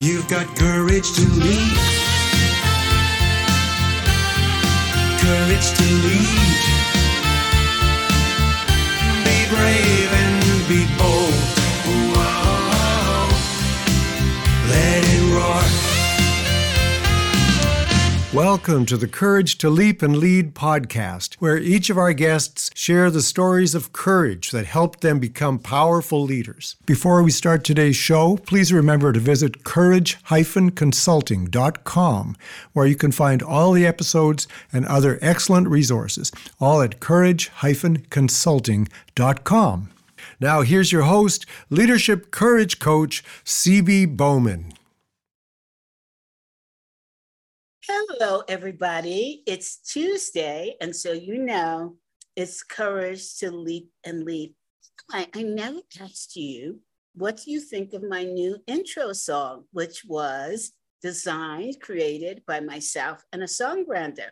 You've got courage to lead. Courage to lead. Welcome to the Courage to Leap and Lead podcast, where each of our guests share the stories of courage that helped them become powerful leaders. Before we start today's show, please remember to visit courage-consulting.com, where you can find all the episodes and other excellent resources, all at courage-consulting.com. Now, here's your host, leadership courage coach, CB Bowman. Hello, everybody. It's Tuesday, and so you know it's courage to leap and lead. I, I never asked you what do you think of my new intro song, which was designed, created by myself and a songwriter.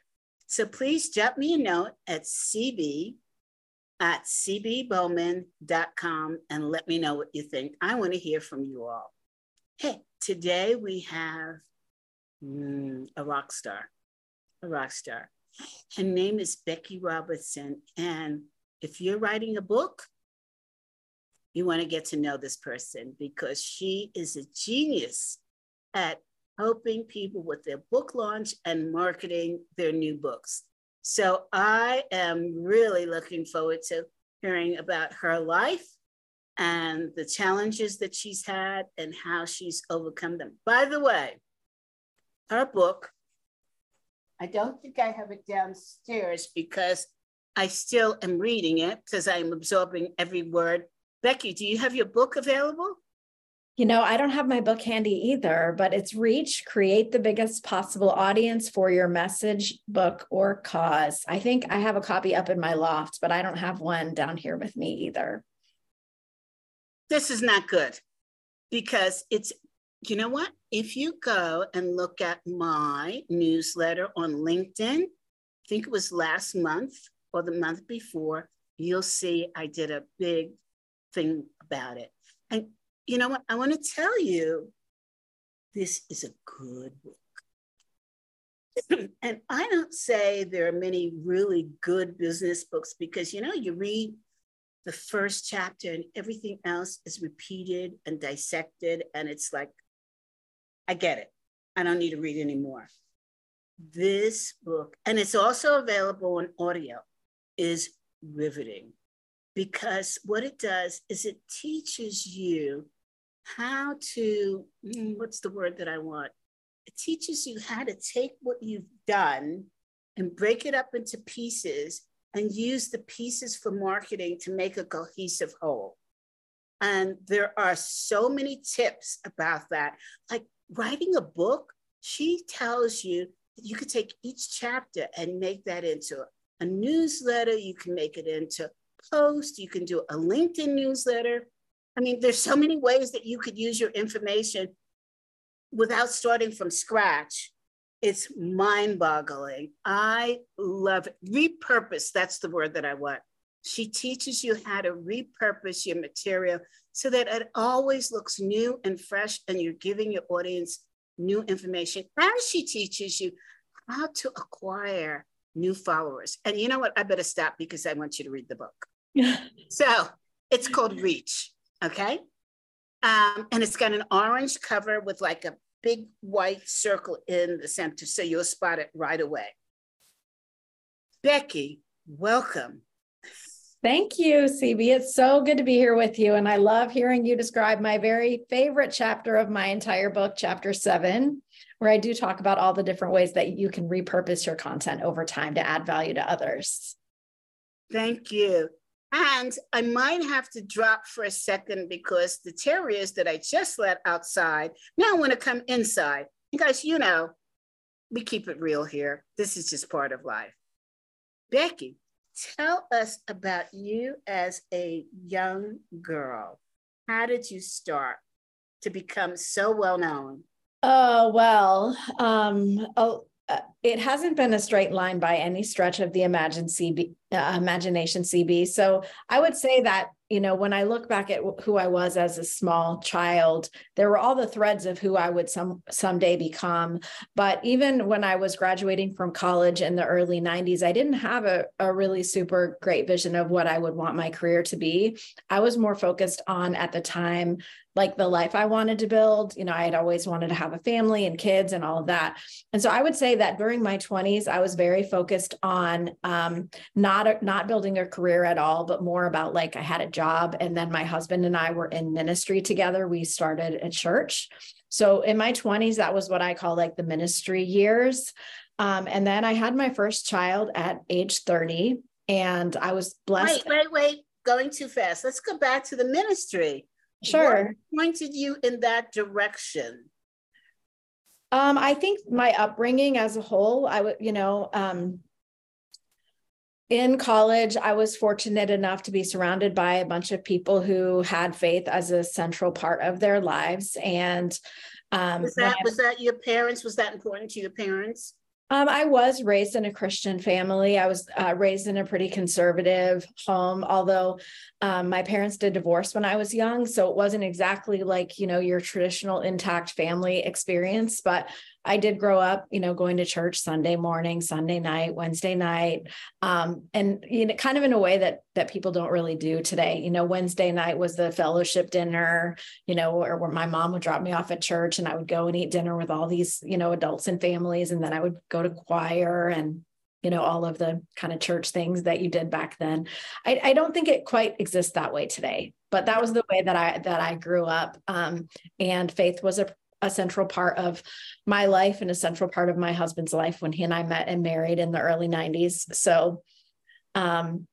So please drop me a note at cb at cbbowman.com and let me know what you think. I want to hear from you all. Hey, today we have Mm, a rock star, a rock star. Her name is Becky Robinson. And if you're writing a book, you want to get to know this person because she is a genius at helping people with their book launch and marketing their new books. So I am really looking forward to hearing about her life and the challenges that she's had and how she's overcome them. By the way, her book. I don't think I have it downstairs because I still am reading it because I'm absorbing every word. Becky, do you have your book available? You know, I don't have my book handy either, but it's Reach, create the biggest possible audience for your message, book, or cause. I think I have a copy up in my loft, but I don't have one down here with me either. This is not good because it's you know what? If you go and look at my newsletter on LinkedIn, I think it was last month or the month before, you'll see I did a big thing about it. And you know what? I want to tell you this is a good book. and I don't say there are many really good business books because, you know, you read the first chapter and everything else is repeated and dissected. And it's like, I get it. I don't need to read anymore. This book, and it's also available on audio, is riveting because what it does is it teaches you how to, mm, what's the word that I want? It teaches you how to take what you've done and break it up into pieces and use the pieces for marketing to make a cohesive whole. And there are so many tips about that. Like writing a book, she tells you that you could take each chapter and make that into a newsletter. You can make it into post. You can do a LinkedIn newsletter. I mean, there's so many ways that you could use your information without starting from scratch. It's mind boggling. I love it. Repurpose, that's the word that I want. She teaches you how to repurpose your material so that it always looks new and fresh and you're giving your audience new information. And she teaches you how to acquire new followers. And you know what? I better stop because I want you to read the book. so it's called Reach, okay? Um, and it's got an orange cover with like a big white circle in the center, so you'll spot it right away. Becky, welcome. Thank you, CB. It's so good to be here with you. And I love hearing you describe my very favorite chapter of my entire book, chapter seven, where I do talk about all the different ways that you can repurpose your content over time to add value to others. Thank you. And I might have to drop for a second because the terriers that I just let outside now want to come inside. Because, you know, we keep it real here. This is just part of life. Becky, Tell us about you as a young girl. How did you start to become so well known? Oh, well, um, oh, it hasn't been a straight line by any stretch of the imagine CB, uh, imagination CB. So I would say that you know, when I look back at who I was as a small child, there were all the threads of who I would some someday become. But even when I was graduating from college in the early 90s, I didn't have a, a really super great vision of what I would want my career to be. I was more focused on at the time like the life I wanted to build. You know, I had always wanted to have a family and kids and all of that. And so I would say that during my 20s, I was very focused on um, not not building a career at all, but more about like I had a job, and then my husband and I were in ministry together. We started a church. So in my 20s, that was what I call like the ministry years. Um, and then I had my first child at age 30, and I was blessed. Wait, wait, wait. Going too fast. Let's go back to the ministry. Sure. What pointed you in that direction? Um, I think my upbringing as a whole, I would, you know, um, in college, I was fortunate enough to be surrounded by a bunch of people who had faith as a central part of their lives. And um, was that was that your parents? Was that important to your parents? Um, I was raised in a Christian family. I was uh, raised in a pretty conservative home, although um, my parents did divorce when I was young. So it wasn't exactly like, you know, your traditional intact family experience. But I did grow up, you know, going to church Sunday morning, Sunday night, Wednesday night, um, and you know, kind of in a way that that people don't really do today. You know, Wednesday night was the fellowship dinner, you know, or where my mom would drop me off at church, and I would go and eat dinner with all these, you know, adults and families, and then I would go to choir and you know all of the kind of church things that you did back then. I, I, don't think it quite exists that way today but that was the way that i that i grew up. Um, and faith was a a central part of my life and a central part of my husband's life when he and I met and married in the early 90s. So, um,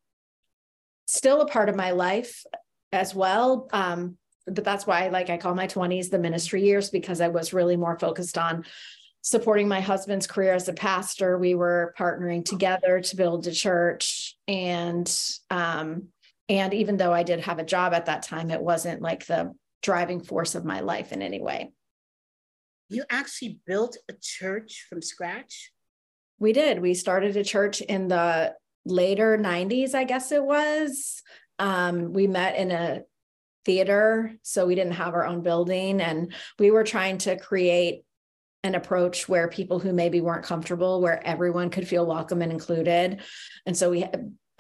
still a part of my life as well. Um, but that's why, like, I call my 20s the ministry years because I was really more focused on supporting my husband's career as a pastor. We were partnering together to build a church. And, um, and even though I did have a job at that time, it wasn't like the driving force of my life in any way. You actually built a church from scratch? We did. We started a church in the later 90s, I guess it was. Um, we met in a theater, so we didn't have our own building. And we were trying to create an approach where people who maybe weren't comfortable, where everyone could feel welcome and included. And so we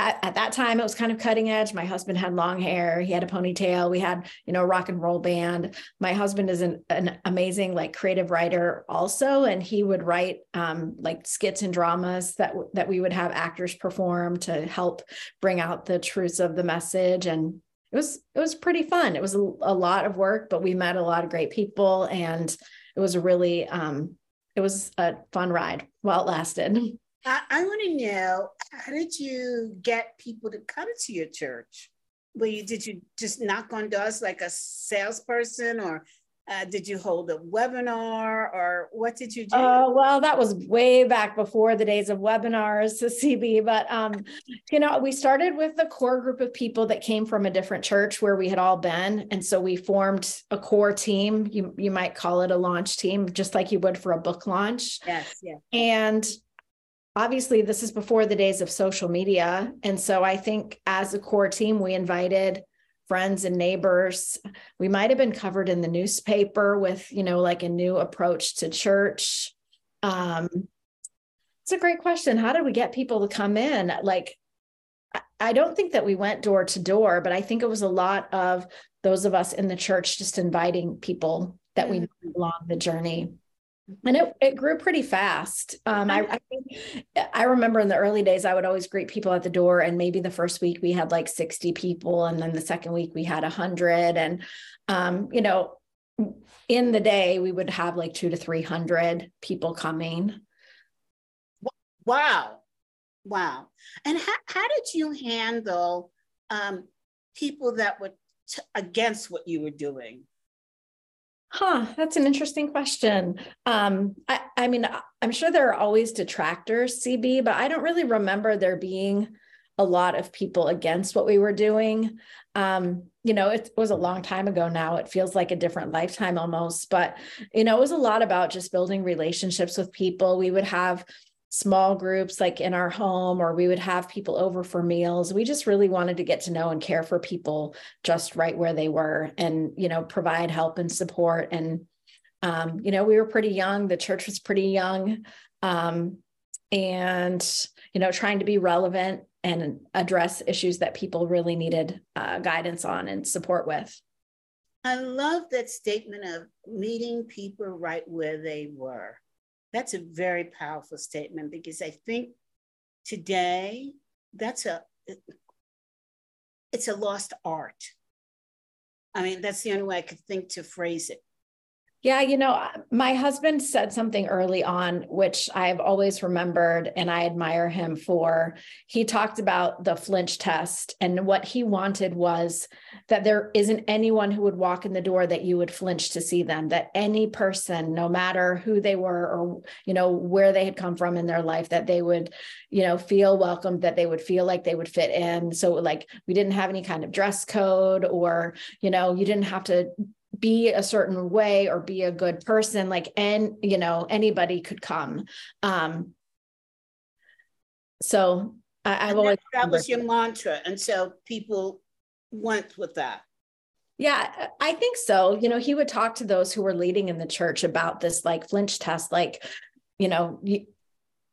at, at, that time it was kind of cutting edge. My husband had long hair. He had a ponytail. We had you know a rock and roll band. My husband is an, an amazing like creative writer also and he would write um, like skits and dramas that that we would have actors perform to help bring out the truths of the message. And it was it was pretty fun. It was a, a lot of work but we met a lot of great people and it was a really um, it was a fun ride while it lasted I, I want to know how did you get people to come to your church? Well, you did you just knock on doors like a salesperson, or uh, did you hold a webinar, or what did you do? Oh, uh, well, that was way back before the days of webinars to CB. But um, you know, we started with a core group of people that came from a different church where we had all been, and so we formed a core team. You you might call it a launch team, just like you would for a book launch. Yes, yes. And obviously this is before the days of social media. And so i think as a core team we invited friends and neighbors. We might have been covered in the newspaper with you know like a new approach to church. Um it's a great question. How did we get people to come in? Like i don't think that we went door to door but i think it was a lot of those of us in the church just inviting people that we mm-hmm. along the journey and it, it grew pretty fast. Um, I, I, I remember in the early days, I would always greet people at the door, and maybe the first week we had like sixty people, and then the second week we had a hundred, and um, you know, in the day we would have like two to three hundred people coming. Wow, wow! And how how did you handle um, people that were t- against what you were doing? Huh, that's an interesting question. Um, I, I mean, I'm sure there are always detractors, CB, but I don't really remember there being a lot of people against what we were doing. Um, you know, it was a long time ago now. It feels like a different lifetime almost, but you know, it was a lot about just building relationships with people. We would have small groups like in our home or we would have people over for meals. We just really wanted to get to know and care for people just right where they were and you know provide help and support. And um, you know we were pretty young. The church was pretty young. Um, and you know trying to be relevant and address issues that people really needed uh, guidance on and support with. I love that statement of meeting people right where they were. That's a very powerful statement because I think today that's a it's a lost art. I mean, that's the only way I could think to phrase it. Yeah, you know, uh, my husband said something early on, which I've always remembered and I admire him for. He talked about the flinch test, and what he wanted was that there isn't anyone who would walk in the door that you would flinch to see them, that any person, no matter who they were or, you know, where they had come from in their life, that they would, you know, feel welcomed, that they would feel like they would fit in. So, like, we didn't have any kind of dress code or, you know, you didn't have to be a certain way or be a good person like and you know anybody could come. Um so I, have always that was your mantra and so people went with that. Yeah, I think so. You know, he would talk to those who were leading in the church about this like flinch test, like, you know, you,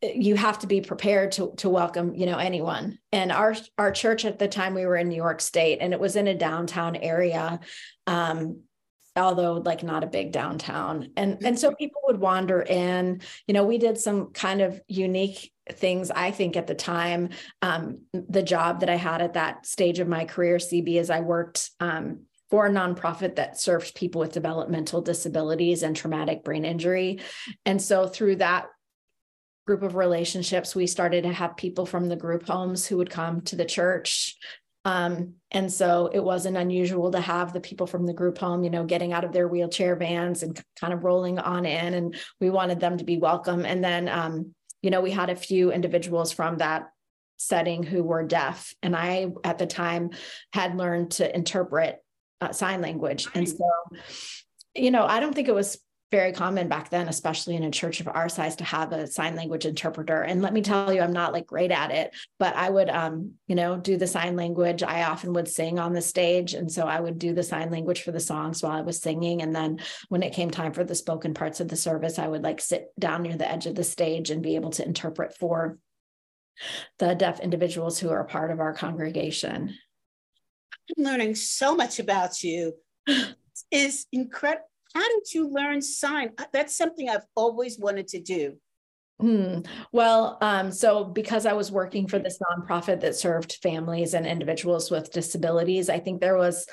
you have to be prepared to to welcome you know anyone. And our our church at the time we were in new york state and it was in a downtown area. Um although like not a big downtown. And and so mm-hmm. people would wander in. You know we did some kind of unique things i think at the time. Um, the job that i had at that stage of my career cb is i worked um, for a nonprofit that serves people with developmental disabilities and traumatic brain injury. And so through that group of relationships we started to have people from the group homes who would come to the church um, and so it wasn't unusual to have the people from the group home, you know, getting out of their wheelchair vans and kind of rolling on in. And we wanted them to be welcome. And then, um, you know, we had a few individuals from that setting who were deaf. And I, at the time, had learned to interpret uh, sign language. And so, you know, I don't think it was very common back then, especially in a church of our size, to have a sign language interpreter. And let me tell you, I'm not like great at it, but I would, um, you know, do the sign language. I often would sing on the stage. And so I would do the sign language for the songs while I was singing. And then when it came time for the spoken parts of the service, I would like sit down near the edge of the stage and be able to interpret for the deaf individuals who are part of our congregation. I'm learning so much about you. Is incredible how did you learn sign? Uh, that's something I've always wanted to do. Hmm. Well, um, so because I was working for this nonprofit that served families and individuals with disabilities, I think there was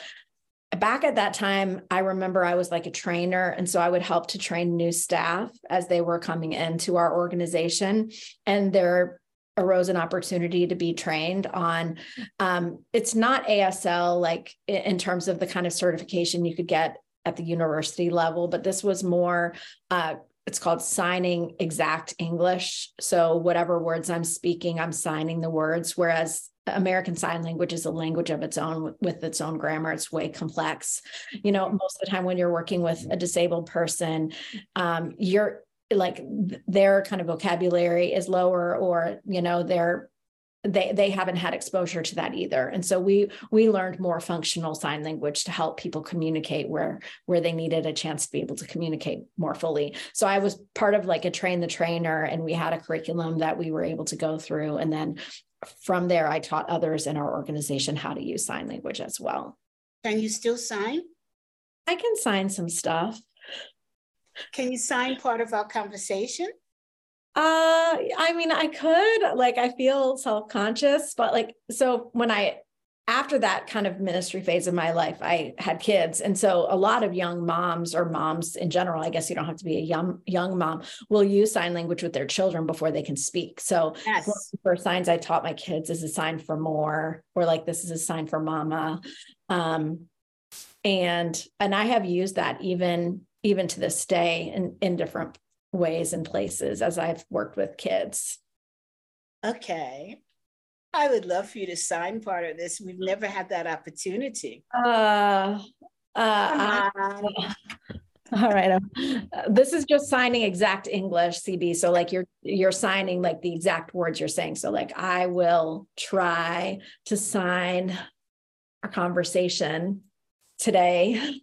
back at that time, I remember I was like a trainer. And so I would help to train new staff as they were coming into our organization. And there arose an opportunity to be trained on um, it's not ASL like in terms of the kind of certification you could get at the university level, but this was more uh, it's called signing exact English. So whatever words I'm speaking, I'm signing the words. Whereas American Sign Language is a language of its own with its own grammar. It's way complex. You know, most of the time when you're working with a disabled person, um, you're like their kind of vocabulary is lower, or you know, their they they haven't had exposure to that either. And so we we learned more functional sign language to help people communicate where where they needed a chance to be able to communicate more fully. So i was part of like a train the trainer and we had a curriculum that we were able to go through. And then from there i taught others in our organization how to use sign language as well. Can you still sign? I can sign some stuff. Can you sign part of our conversation uh, I mean, I could like I feel self-conscious, but like so when I after that kind of ministry phase of my life, I had kids. And so a lot of young moms or moms in general, I guess you don't have to be a young young mom, will use sign language with their children before they can speak. So yes. for signs I taught my kids is a sign for more, or like this is a sign for mama. Um, and and I have used that even even to this day in, in different ways and places as I've worked with kids. Okay. I would love for you to sign part of this. We've never had that opportunity. Uh, uh, I, All right. Uh, this is just signing exact English, CB. So like you're you're signing like the exact words you're saying. So like I will try to sign our conversation today.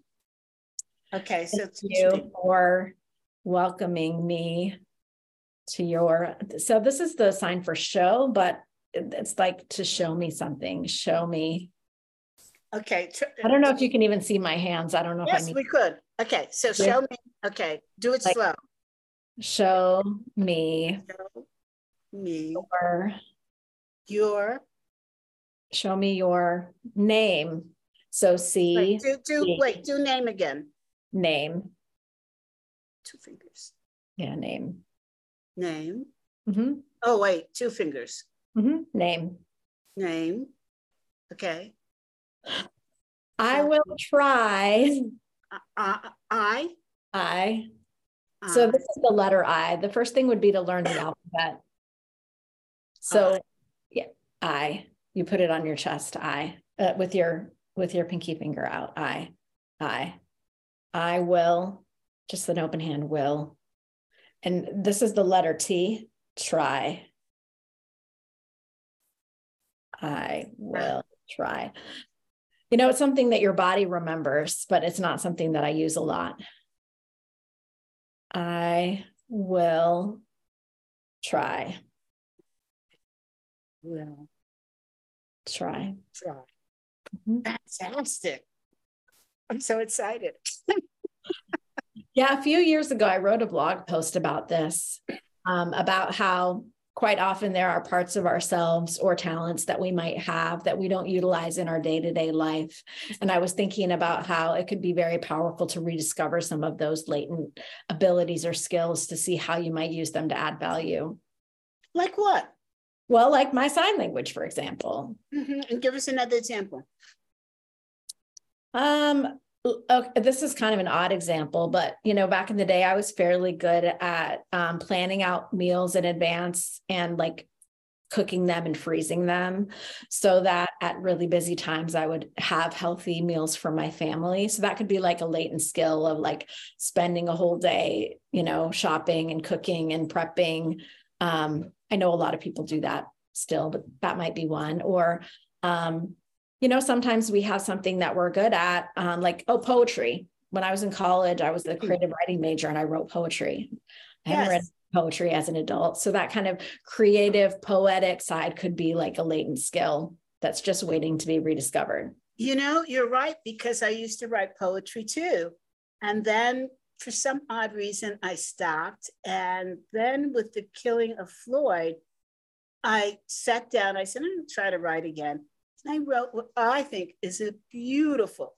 Okay, so Thank you for welcoming me to your so this is the sign for show, but it's like to show me something, show me. okay. I don't know if you can even see my hands. I don't know if I Yes, need we could. Okay, so Yeah. show me. Okay, do it Like- slow. show me Show me your your show me your name. So see wait, do do wait, do name again. name. Two fingers. Yeah, name. Name. hmm Oh wait, two fingers. hmm Name. Name. Okay. I will try. Uh, uh, I. I. So I. this is the letter I. The first thing would be to learn the alphabet. So I. yeah, I. You put it on your chest. I uh, with your with your pinky finger out. I. I. I will. Just an open hand. Will. And this is the letter T. Try. I will try. You know, it's something that your body remembers, but it's not something that I use a lot. I will try. will Try. try. Mhm. Fantastic. I'm so excited. Yeah, a few years ago, I wrote a blog post about this, um, about how quite often there are parts of ourselves or talents that we might have that we don't utilize in our day to day life. And I was thinking about how it could be very powerful to rediscover some of those latent abilities or skills to see how you might use them to add value. Like what? Well, like my sign language, for example. Mhm, And give us another example. Um, okay, this is kind of an odd example, but you know, back in the day, I was fairly good at um, planning out meals in advance and like cooking them and freezing them so that at really busy times I would have healthy meals for my family. So that could be like a latent skill of like spending a whole day, you know, shopping and cooking and prepping. Um, I know a lot of people do that still, but that might be one. Or um, you know, sometimes we have something that we're good at, um, like, oh, poetry. When I was in college, I was the creative writing major and I wrote poetry. I haven't read poetry as an adult. So that kind of creative, poetic side could be like a latent skill that's just waiting to be rediscovered. You know, you're right, because I used to write poetry too. And then for some odd reason, I stopped. And then with the killing of Floyd, I sat down, I said, I'm going to try to write again. I wrote what I think is a beautiful,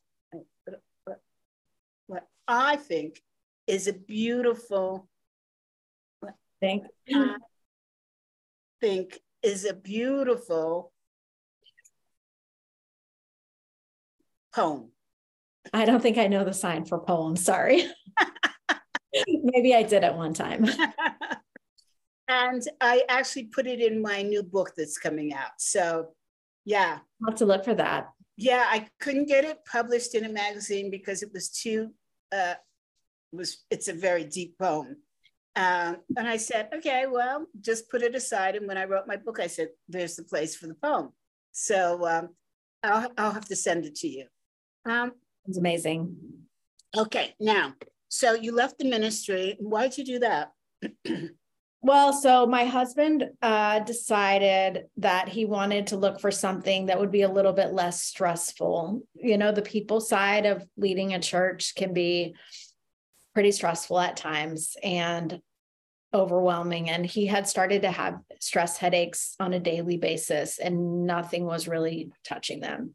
what I think is a beautiful, Think. I think is a beautiful poem. I don't think I know the sign for poem. Sorry. Maybe I did at one time. and I actually put it in my new book that's coming out. So, yeah, I'll have to look for that. yeah, I couldn't get it published in a magazine because it was too. Uh, was it's a very deep poem, um, and I said, okay, well, just put it aside. And when I wrote my book, I said, there's the place for the poem. So um, I'll I'll have to send it to you. Um, It's amazing. okay, now, so you left the ministry. Why'd you do that? Well, so my husband uh, decided that he wanted to look for something that would be a little bit less stressful. You know, the people side of leading a church can be pretty stressful at times and overwhelming. And he had started to have stress headaches on a daily basis, and nothing was really touching them.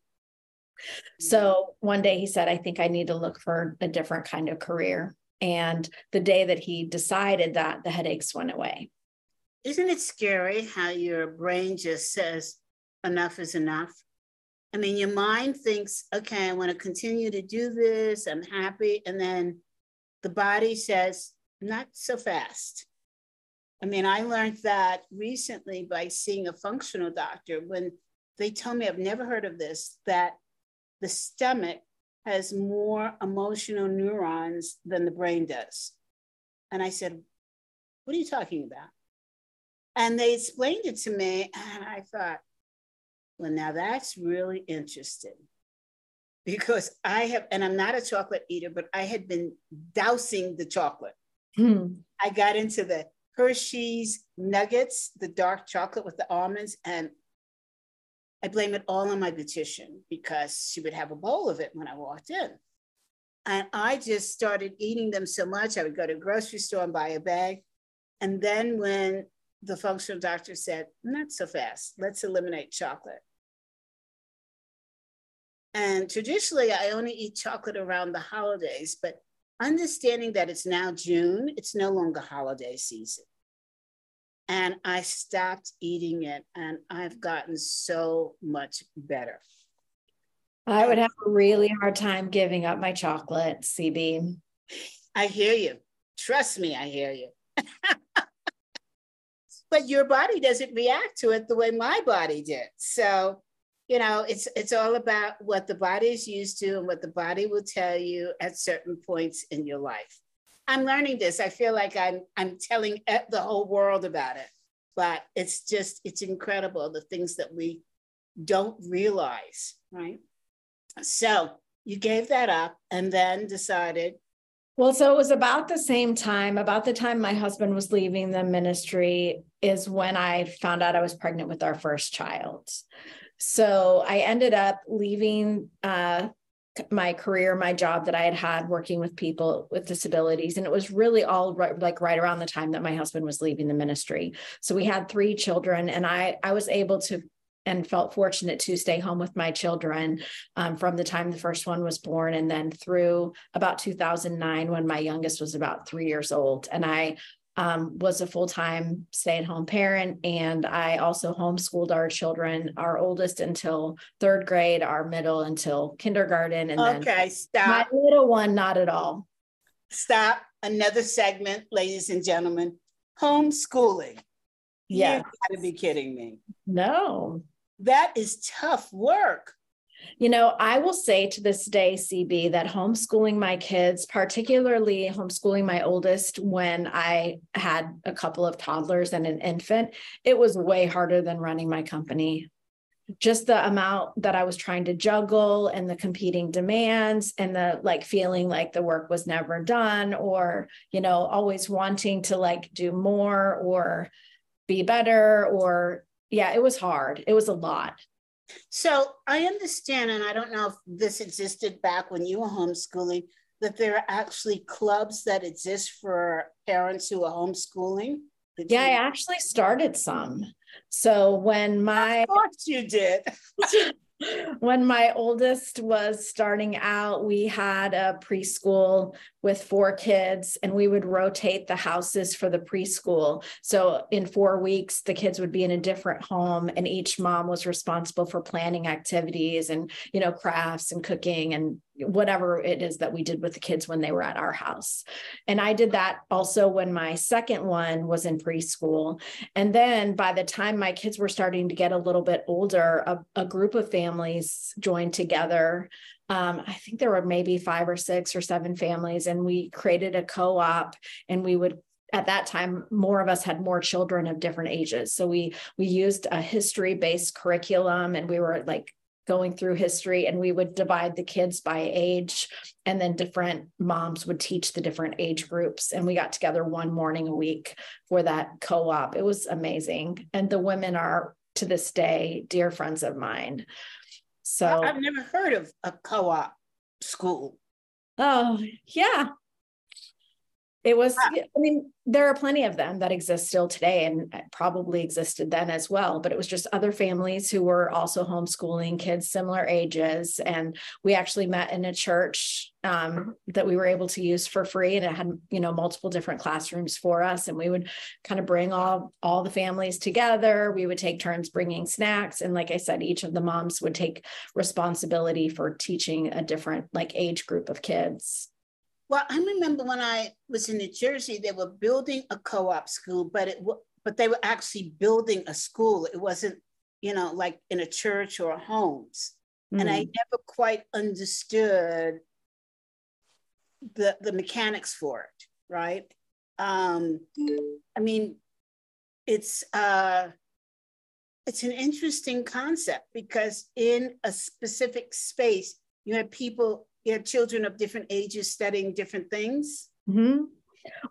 So one day he said, I think I need to look for a different kind of career. And the day that he decided that, the headaches went away. Isn't it scary how your brain just says enough is enough? I mean, your mind thinks, okay, I want to continue to do this, I'm happy. And then the body says, not so fast. I mean, I learned that recently by seeing a functional doctor when they told me, I've never heard of this, that the stomach has more emotional neurons than the brain does. And I said, What are you talking about? And they explained it to me, and I thought, Well, now that's really interesting because I have, and I'm not a chocolate eater, but I had been dousing the chocolate. Hmm. I got into the Hershey's nuggets, the dark chocolate with the almonds, and I blame it all on my beautician because she would have a bowl of it when I walked in. And I just started eating them so much. I would go to a grocery store and buy a bag. And then when the functional doctor said, not so fast, let's eliminate chocolate. And traditionally, I only eat chocolate around the holidays, but understanding that it's now June, it's no longer holiday season. And I stopped eating it, and I've gotten so much better. I would have a really hard time giving up my chocolate, CB. I hear you. Trust me, I hear you. but your body doesn't react to it the way my body did. So, you know, it's it's all about what the body is used to and what the body will tell you at certain points in your life. I'm learning this. I feel like I'm I'm telling the whole world about it, but it's just it's incredible the things that we don't realize, right? So you gave that up and then decided. Well, so it was about the same time, about the time my husband was leaving the ministry, is when I found out I was pregnant with our first child. So I ended up leaving uh, my career, my job that I had had working with people with disabilities. And it was really all right, like right around the time that my husband was leaving the ministry. So we had three children, and I I was able to and felt fortunate to stay home with my children um, from the time the first one was born and then through about 2009 when my youngest was about three years old and i um, was a full-time stay-at-home parent and i also homeschooled our children our oldest until third grade our middle until kindergarten and okay then stop. my little one not at all. Stop. Another segment ladies and gentlemen. Homeschooling. Yeah you gotta be kidding me. No. That is tough work. You know, I will say to this day, CB, that homeschooling my kids, particularly homeschooling my oldest when I had a couple of toddlers and an infant, it was way harder than running my company. Just the amount that I was trying to juggle and the competing demands and the like feeling like the work was never done or, you know, always wanting to like do more or be better or yeah, it was hard. It was a lot. So I understand, and I don't know if this existed back when you were homeschooling, that there are actually clubs that exist for parents who are homeschooling. Did yeah, you- I actually started some. So when my of course you did. when my oldest was starting out, we had a preschool with four kids, and we would rotate the houses for the preschool. So, in four weeks, the kids would be in a different home, and each mom was responsible for planning activities and, you know, crafts and cooking and whatever it is that we did with the kids when they were at our house. And I did that also when my second one was in preschool. And then by the time my kids were starting to get a little bit older, a, a group of families joined together. Um, I think there were maybe five or six or seven families, and we created a co op and we would at that time more of us had more children of different ages so we we used a history based curriculum and we were like going through history and we would divide the kids by age and then different moms would teach the different age groups and we got together one morning a week for that co-op. It was amazing and the women are to this day dear friends of mine. So i've never heard of a co-op school. Oh yeah it was ah. i mean there are plenty of them that exist still today and uh, probably existed then as well but it was just other families who were also homeschooling kids similar ages and we actually met in a church um, mm-hmm. that we were able to use for free and it had you know multiple different classrooms for us and we would kind of bring all all the families together. We would take turns bringing snacks and like i said each of the moms would take responsibility for teaching a different like age group of kids well, I remember when I was in New Jersey, they were building a co-op school, but it but they were actually building a school. It wasn't, you know, like in a church or homes. and I Mm. never quite understood the the mechanics for it, right? Um, I mean, it's uh, it's an interesting concept because in a specific space, you have people, you have children of different ages studying different things. Mhm.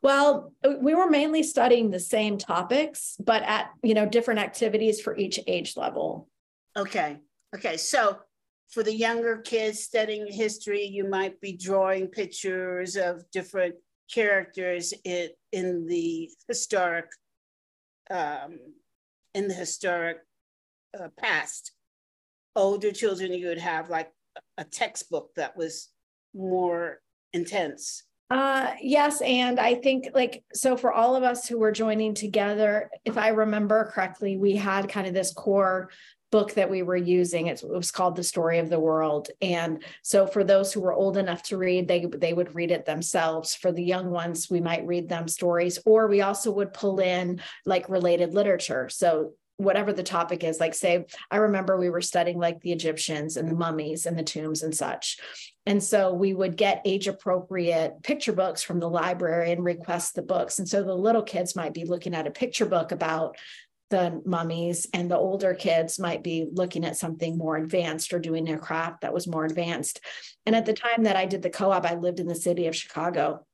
Well, we were mainly studying the same topics, but at you know different activities for each age level. Okay, okay, so for the younger kids studying history, you might be drawing pictures of different characters in, in the historic, um, in the historic uh, past. Older children, you would have like a textbook that was more intense. Uh yes, and I think like so for all of us who were joining together, if I remember correctly, we had kind of this core book that we were using. It was called The Story of the World. And so for those who were old enough to read, they they would read it themselves. For the young ones, we might read them stories, or we also would pull in like related literature. So whatever the topic is like say i remember we were studying like the egyptians and the mummies and the tombs and such. And so we would get age appropriate picture books from the library and request the books. And so the little kids might be looking at a picture book about the mummies and the older kids might be looking at something more advanced or doing a craft that was more advanced. And at the time that i did the co-op i lived in the city of chicago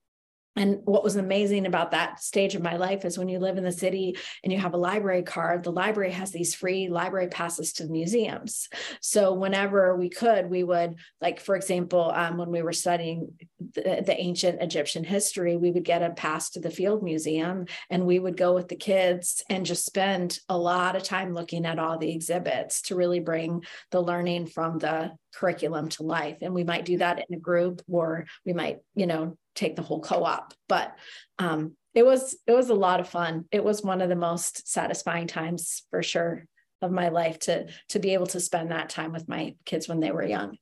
and what was amazing about that stage of my life is when you live in the city and you have a library card, the library has these free library passes to the museums. So whenever we could, we would, like, for example, um, when we were studying the, the ancient Egyptian history, we would get a pass to the Field Museum and we would go with the kids and just spend a lot of time looking at all the exhibits to really bring the learning from the curriculum to life. And we might do that in a group or we might, you know, take the whole co-op. But um it was it was a lot of fun. It was one of the most satisfying times for sure of my life to to be able to spend that time with my kids when they were young